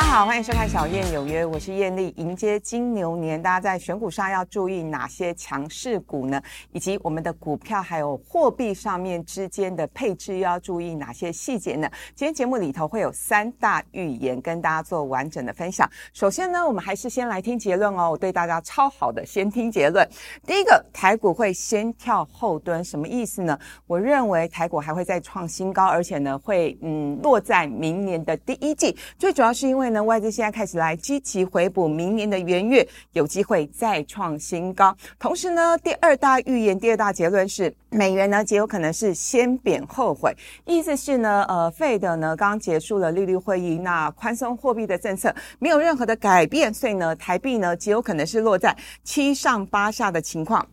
大家好，欢迎收看《小燕有约》，我是燕丽。迎接金牛年，大家在选股上要注意哪些强势股呢？以及我们的股票还有货币上面之间的配置又要注意哪些细节呢？今天节目里头会有三大预言跟大家做完整的分享。首先呢，我们还是先来听结论哦。我对大家超好的，先听结论。第一个，台股会先跳后蹲，什么意思呢？我认为台股还会再创新高，而且呢会嗯落在明年的第一季。最主要是因为。因为呢，外资现在开始来积极回补，明年的元月有机会再创新高。同时呢，第二大预言、第二大结论是，美元呢极有可能是先贬后回。意思是呢，呃，费德呢刚结束了利率会议，那宽松货币的政策没有任何的改变，所以呢，台币呢极有可能是落在七上八下的情况。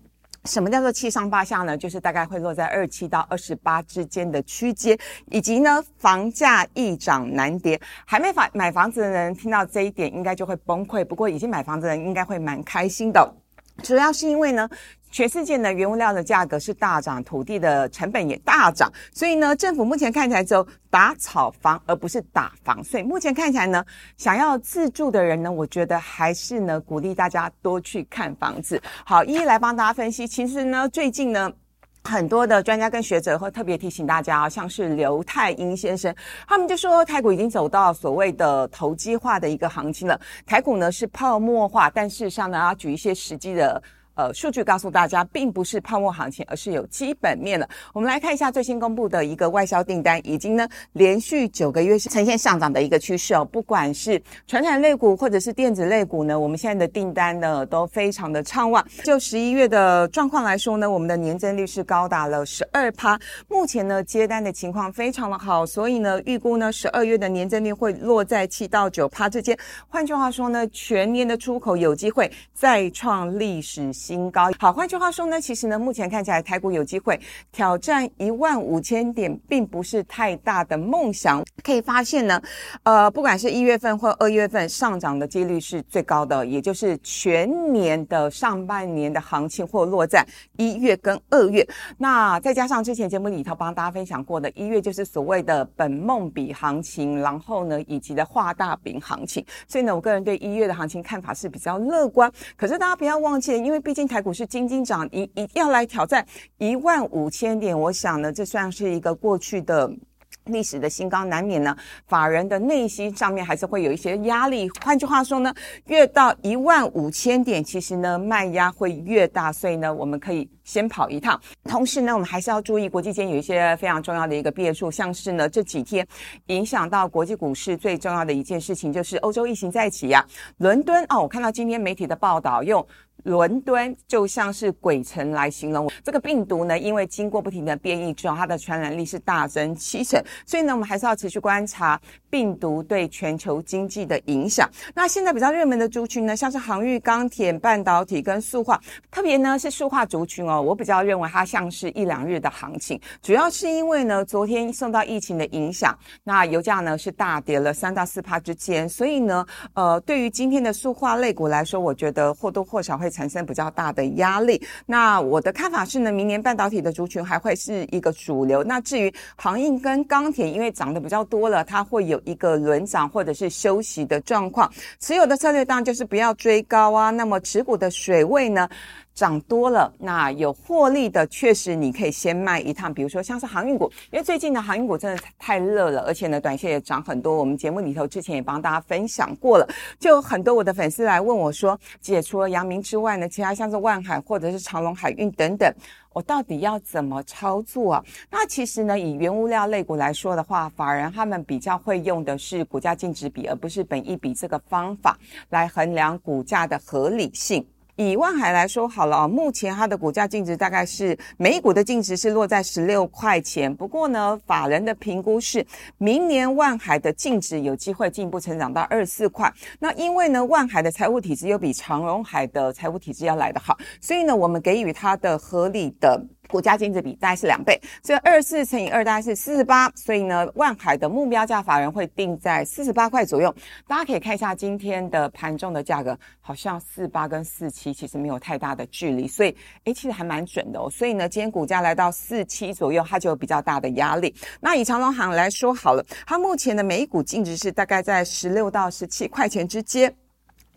什么叫做七上八下呢？就是大概会落在二七到二十八之间的区间，以及呢，房价易涨难跌。还没买买房子的人听到这一点，应该就会崩溃。不过已经买房子的人应该会蛮开心的，主要是因为呢。全世界呢原物料的价格是大涨，土地的成本也大涨，所以呢，政府目前看起来只有打炒房，而不是打房。所以目前看起来呢，想要自住的人呢，我觉得还是呢，鼓励大家多去看房子。好，一一来帮大家分析。其实呢，最近呢，很多的专家跟学者会特别提醒大家，像是刘太英先生，他们就说台股已经走到所谓的投机化的一个行情了，台股呢是泡沫化，但事实上呢，要举一些实际的。呃，数据告诉大家，并不是泡沫行情，而是有基本面的。我们来看一下最新公布的一个外销订单，已经呢连续九个月是呈现上涨的一个趋势哦。不管是传产类股或者是电子类股呢，我们现在的订单呢都非常的畅旺。就十一月的状况来说呢，我们的年增率是高达了十二趴。目前呢接单的情况非常的好，所以呢预估呢十二月的年增率会落在七到九趴之间。换句话说呢，全年的出口有机会再创历史。新高好，换句话说呢，其实呢，目前看起来台股有机会挑战一万五千点，并不是太大的梦想。可以发现呢，呃，不管是一月份或二月份上涨的几率是最高的，也就是全年的上半年的行情或落在一月跟二月。那再加上之前节目里头帮大家分享过的，一月就是所谓的本梦比行情，然后呢，以及的画大饼行情。所以呢，我个人对一月的行情看法是比较乐观。可是大家不要忘记，因为毕新台股是金金涨，一一要来挑战一万五千点，我想呢，这算是一个过去的历史的新高，难免呢，法人的内心上面还是会有一些压力。换句话说呢，越到一万五千点，其实呢，卖压会越大，所以呢，我们可以先跑一趟。同时呢，我们还是要注意国际间有一些非常重要的一个变数，像是呢这几天影响到国际股市最重要的一件事情，就是欧洲疫情再起呀。伦敦哦，我看到今天媒体的报道用。伦敦就像是鬼城来形容这个病毒呢，因为经过不停的变异之后，它的传染力是大增七成，所以呢，我们还是要持续观察病毒对全球经济的影响。那现在比较热门的族群呢，像是航运、钢铁、半导体跟塑化，特别呢是塑化族群哦，我比较认为它像是一两日的行情，主要是因为呢，昨天受到疫情的影响，那油价呢是大跌了三到四帕之间，所以呢，呃，对于今天的塑化类股来说，我觉得或多或少会。产生比较大的压力。那我的看法是呢，明年半导体的族群还会是一个主流。那至于航运跟钢铁，因为涨得比较多了，它会有一个轮涨或者是休息的状况。持有的策略当然就是不要追高啊。那么持股的水位呢？涨多了，那有获利的，确实你可以先卖一趟。比如说像是航运股，因为最近的航运股真的太热了，而且呢，短线也涨很多。我们节目里头之前也帮大家分享过了，就很多我的粉丝来问我说：“姐，除了阳明之外呢，其他像是万海或者是长隆海运等等，我到底要怎么操作啊？”那其实呢，以原物料类股来说的话，法人他们比较会用的是股价净值比，而不是本益比这个方法来衡量股价的合理性。以万海来说好了啊，目前它的股价净值大概是每股的净值是落在十六块钱。不过呢，法人的评估是明年万海的净值有机会进一步成长到二十四块。那因为呢，万海的财务体制又比长荣海的财务体制要来得好，所以呢，我们给予它的合理的股价净值比大概是两倍，所以二四乘以二大概是四十八，所以呢，万海的目标价法人会定在四十八块左右。大家可以看一下今天的盘中的价格，好像四八跟四七其实没有太大的距离，所以诶，其实还蛮准的哦。所以呢，今天股价来到四七左右，它就有比较大的压力。那以长隆行来说好了，它目前的每股净值是大概在十六到十七块钱之间。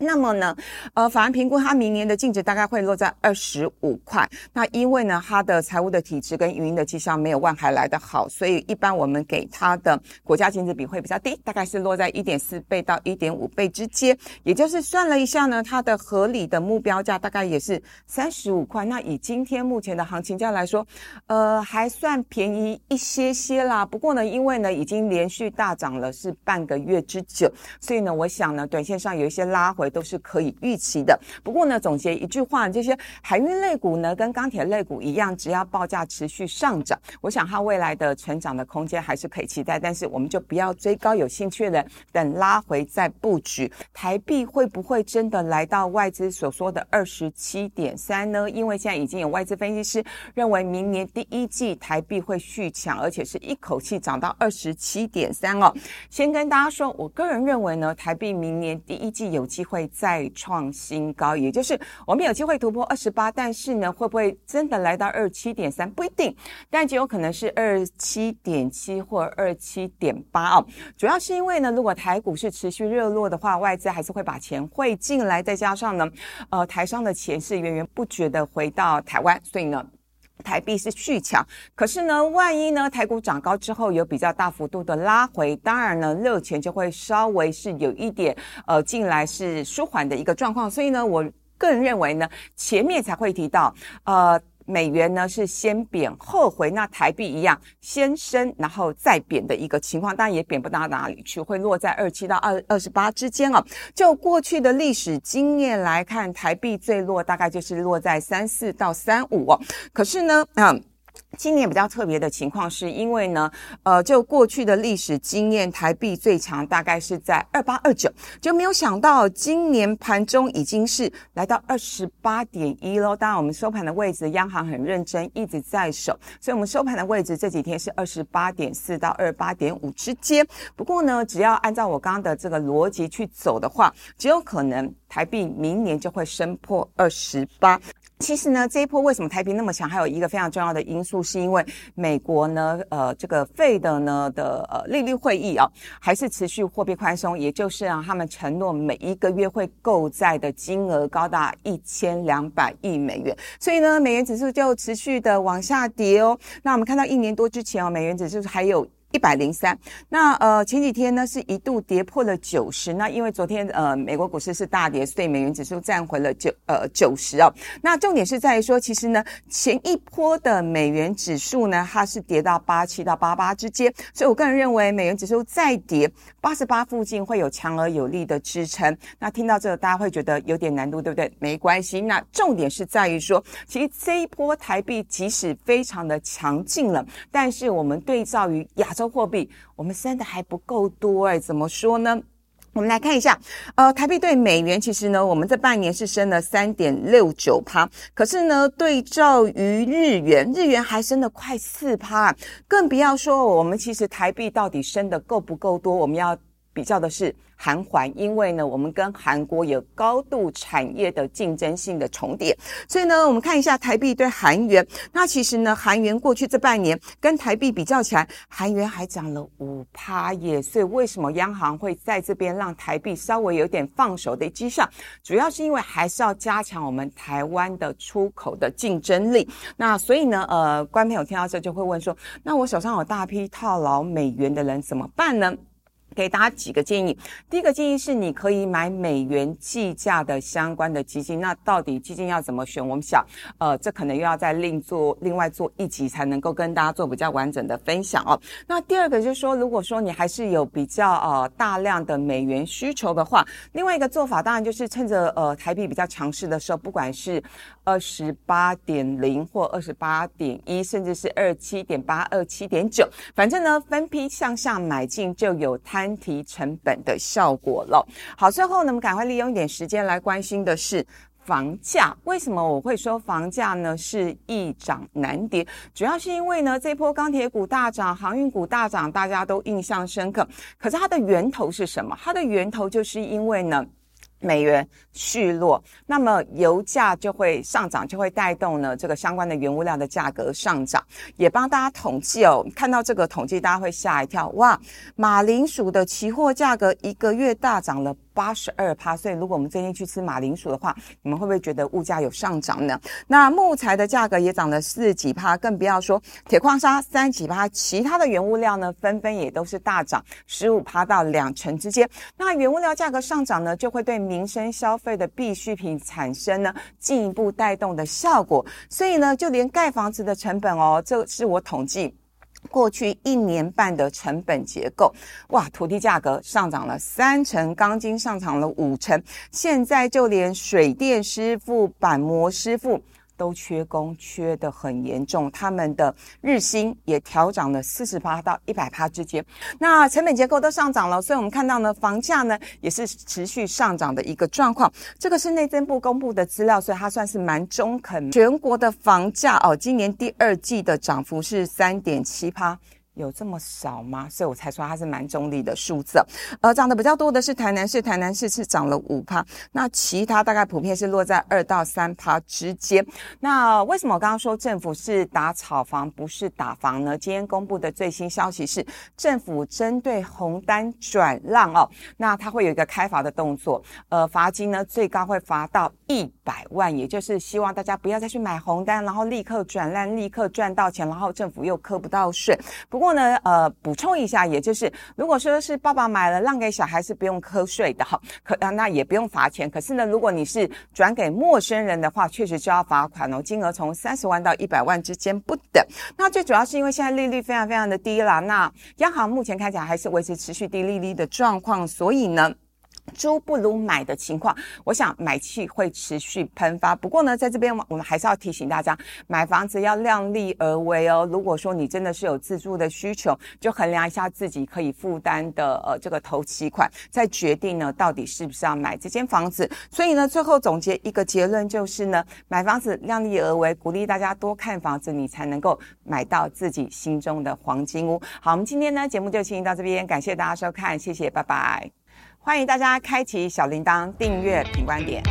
那么呢，呃，法人评估它明年的净值大概会落在二十五块。那因为呢，它的财务的体质跟营运的绩效没有万海来的好，所以一般我们给它的国家净值比会比较低，大概是落在一点四倍到一点五倍之间。也就是算了一下呢，它的合理的目标价大概也是三十五块。那以今天目前的行情价来说，呃，还算便宜一些些啦。不过呢，因为呢已经连续大涨了是半个月之久，所以呢，我想呢，短线上有一些拉回。都是可以预期的。不过呢，总结一句话，这些海运类股呢，跟钢铁类股一样，只要报价持续上涨，我想它未来的成长的空间还是可以期待。但是我们就不要追高，有兴趣的等拉回再布局。台币会不会真的来到外资所说的二十七点三呢？因为现在已经有外资分析师认为，明年第一季台币会续强，而且是一口气涨到二十七点三哦。先跟大家说，我个人认为呢，台币明年第一季有机会。再创新高，也就是我们有机会突破二十八，但是呢，会不会真的来到二七点三？不一定，但极有可能是二七点七或二七点八哦。主要是因为呢，如果台股是持续热络的话，外资还是会把钱汇进来，再加上呢，呃，台商的钱是源源不绝的回到台湾，所以呢。台币是续强，可是呢，万一呢台股涨高之后有比较大幅度的拉回，当然呢热钱就会稍微是有一点呃进来是舒缓的一个状况，所以呢，我个人认为呢，前面才会提到呃。美元呢是先贬后回，那台币一样先升然后再贬的一个情况，当然也贬不到哪里去，会落在二七到二二十八之间哦。就过去的历史经验来看，台币最弱大概就是落在三四到三五哦。可是呢，嗯。今年比较特别的情况，是因为呢，呃，就过去的历史经验，台币最强大概是在二八二九，就没有想到今年盘中已经是来到二十八点一喽。当然，我们收盘的位置，央行很认真，一直在守，所以我们收盘的位置这几天是二十八点四到二八点五之间。不过呢，只要按照我刚刚的这个逻辑去走的话，只有可能台币明年就会升破二十八。其实呢，这一波为什么台币那么强？还有一个非常重要的因素，是因为美国呢，呃，这个费的呢的呃利率会议啊，还是持续货币宽松，也就是啊，他们承诺每一个月会购债的金额高达一千两百亿美元，所以呢，美元指数就持续的往下跌哦。那我们看到一年多之前哦，美元指数还有。一百零三，那呃前几天呢是一度跌破了九十，那因为昨天呃美国股市是大跌，所以美元指数站回了九呃九十哦。那重点是在于说，其实呢前一波的美元指数呢它是跌到八七到八八之间，所以我个人认为美元指数再跌八十八附近会有强而有力的支撑。那听到这个大家会觉得有点难度，对不对？没关系，那重点是在于说，其实这一波台币即使非常的强劲了，但是我们对照于亚洲。收货币，我们升的还不够多哎，怎么说呢？我们来看一下，呃，台币对美元，其实呢，我们这半年是升了三点六九趴，可是呢，对照于日元，日元还升了快四趴，更不要说我们其实台币到底升的够不够多，我们要。比较的是韩环，因为呢，我们跟韩国有高度产业的竞争性的重叠，所以呢，我们看一下台币对韩元。那其实呢，韩元过去这半年跟台币比较起来，韩元还涨了五趴耶。所以为什么央行会在这边让台币稍微有点放手的迹象？主要是因为还是要加强我们台湾的出口的竞争力。那所以呢，呃，观众朋友听到这就会问说，那我手上有大批套牢美元的人怎么办呢？给大家几个建议。第一个建议是，你可以买美元计价的相关的基金。那到底基金要怎么选？我们想，呃，这可能又要再另做另外做一集，才能够跟大家做比较完整的分享哦。那第二个就是说，如果说你还是有比较呃大量的美元需求的话，另外一个做法当然就是趁着呃台币比较强势的时候，不管是二十八点零或二十八点一，甚至是二七点八、二七点九，反正呢分批向下买进就有它。摊提成本的效果了。好，最后呢，我们赶快利用一点时间来关心的是。房价。为什么我会说房价呢？是易涨难跌，主要是因为呢，这波钢铁股大涨、航运股大涨，大家都印象深刻。可是它的源头是什么？它的源头就是因为呢。美元续落，那么油价就会上涨，就会带动呢这个相关的原物料的价格上涨。也帮大家统计哦，看到这个统计，大家会吓一跳，哇，马铃薯的期货价格一个月大涨了。八十二趴，所以如果我们最近去吃马铃薯的话，你们会不会觉得物价有上涨呢？那木材的价格也涨了四几趴，更不要说铁矿砂三几趴，其他的原物料呢，纷纷也都是大涨十五趴到两成之间。那原物料价格上涨呢，就会对民生消费的必需品产生呢进一步带动的效果。所以呢，就连盖房子的成本哦，这是我统计。过去一年半的成本结构，哇，土地价格上涨了三成，钢筋上涨了五成，现在就连水电师傅、板模师傅。都缺工，缺的很严重，他们的日薪也调涨了四十八到一百趴之间，那成本结构都上涨了，所以我们看到呢，房价呢也是持续上涨的一个状况。这个是内政部公布的资料，所以它算是蛮中肯。全国的房价哦，今年第二季的涨幅是三点七趴。有这么少吗？所以我才说它是蛮中立的数字。呃，涨得比较多的是台南市，台南市是涨了五趴，那其他大概普遍是落在二到三趴之间。那为什么我刚刚说政府是打炒房，不是打房呢？今天公布的最新消息是，政府针对红单转让哦，那它会有一个开罚的动作，呃，罚金呢最高会罚到一百万，也就是希望大家不要再去买红单，然后立刻转让，立刻赚到钱，然后政府又扣不到税。不过呢，呃，补充一下，也就是如果说是爸爸买了让给小孩是不用瞌税的哈，可啊那也不用罚钱。可是呢，如果你是转给陌生人的话，确实就要罚款哦，金额从三十万到一百万之间不等。那最主要是因为现在利率非常非常的低啦，那央行目前看起来还是维持持续低利率的状况，所以呢。租不如买的情况，我想买气会持续喷发。不过呢，在这边我们还是要提醒大家，买房子要量力而为哦。如果说你真的是有自住的需求，就衡量一下自己可以负担的呃这个头期款，再决定呢到底是不是要买这间房子。所以呢，最后总结一个结论就是呢，买房子量力而为，鼓励大家多看房子，你才能够买到自己心中的黄金屋。好，我们今天呢节目就进行到这边，感谢大家收看，谢谢，拜拜。欢迎大家开启小铃铛，订阅品观点。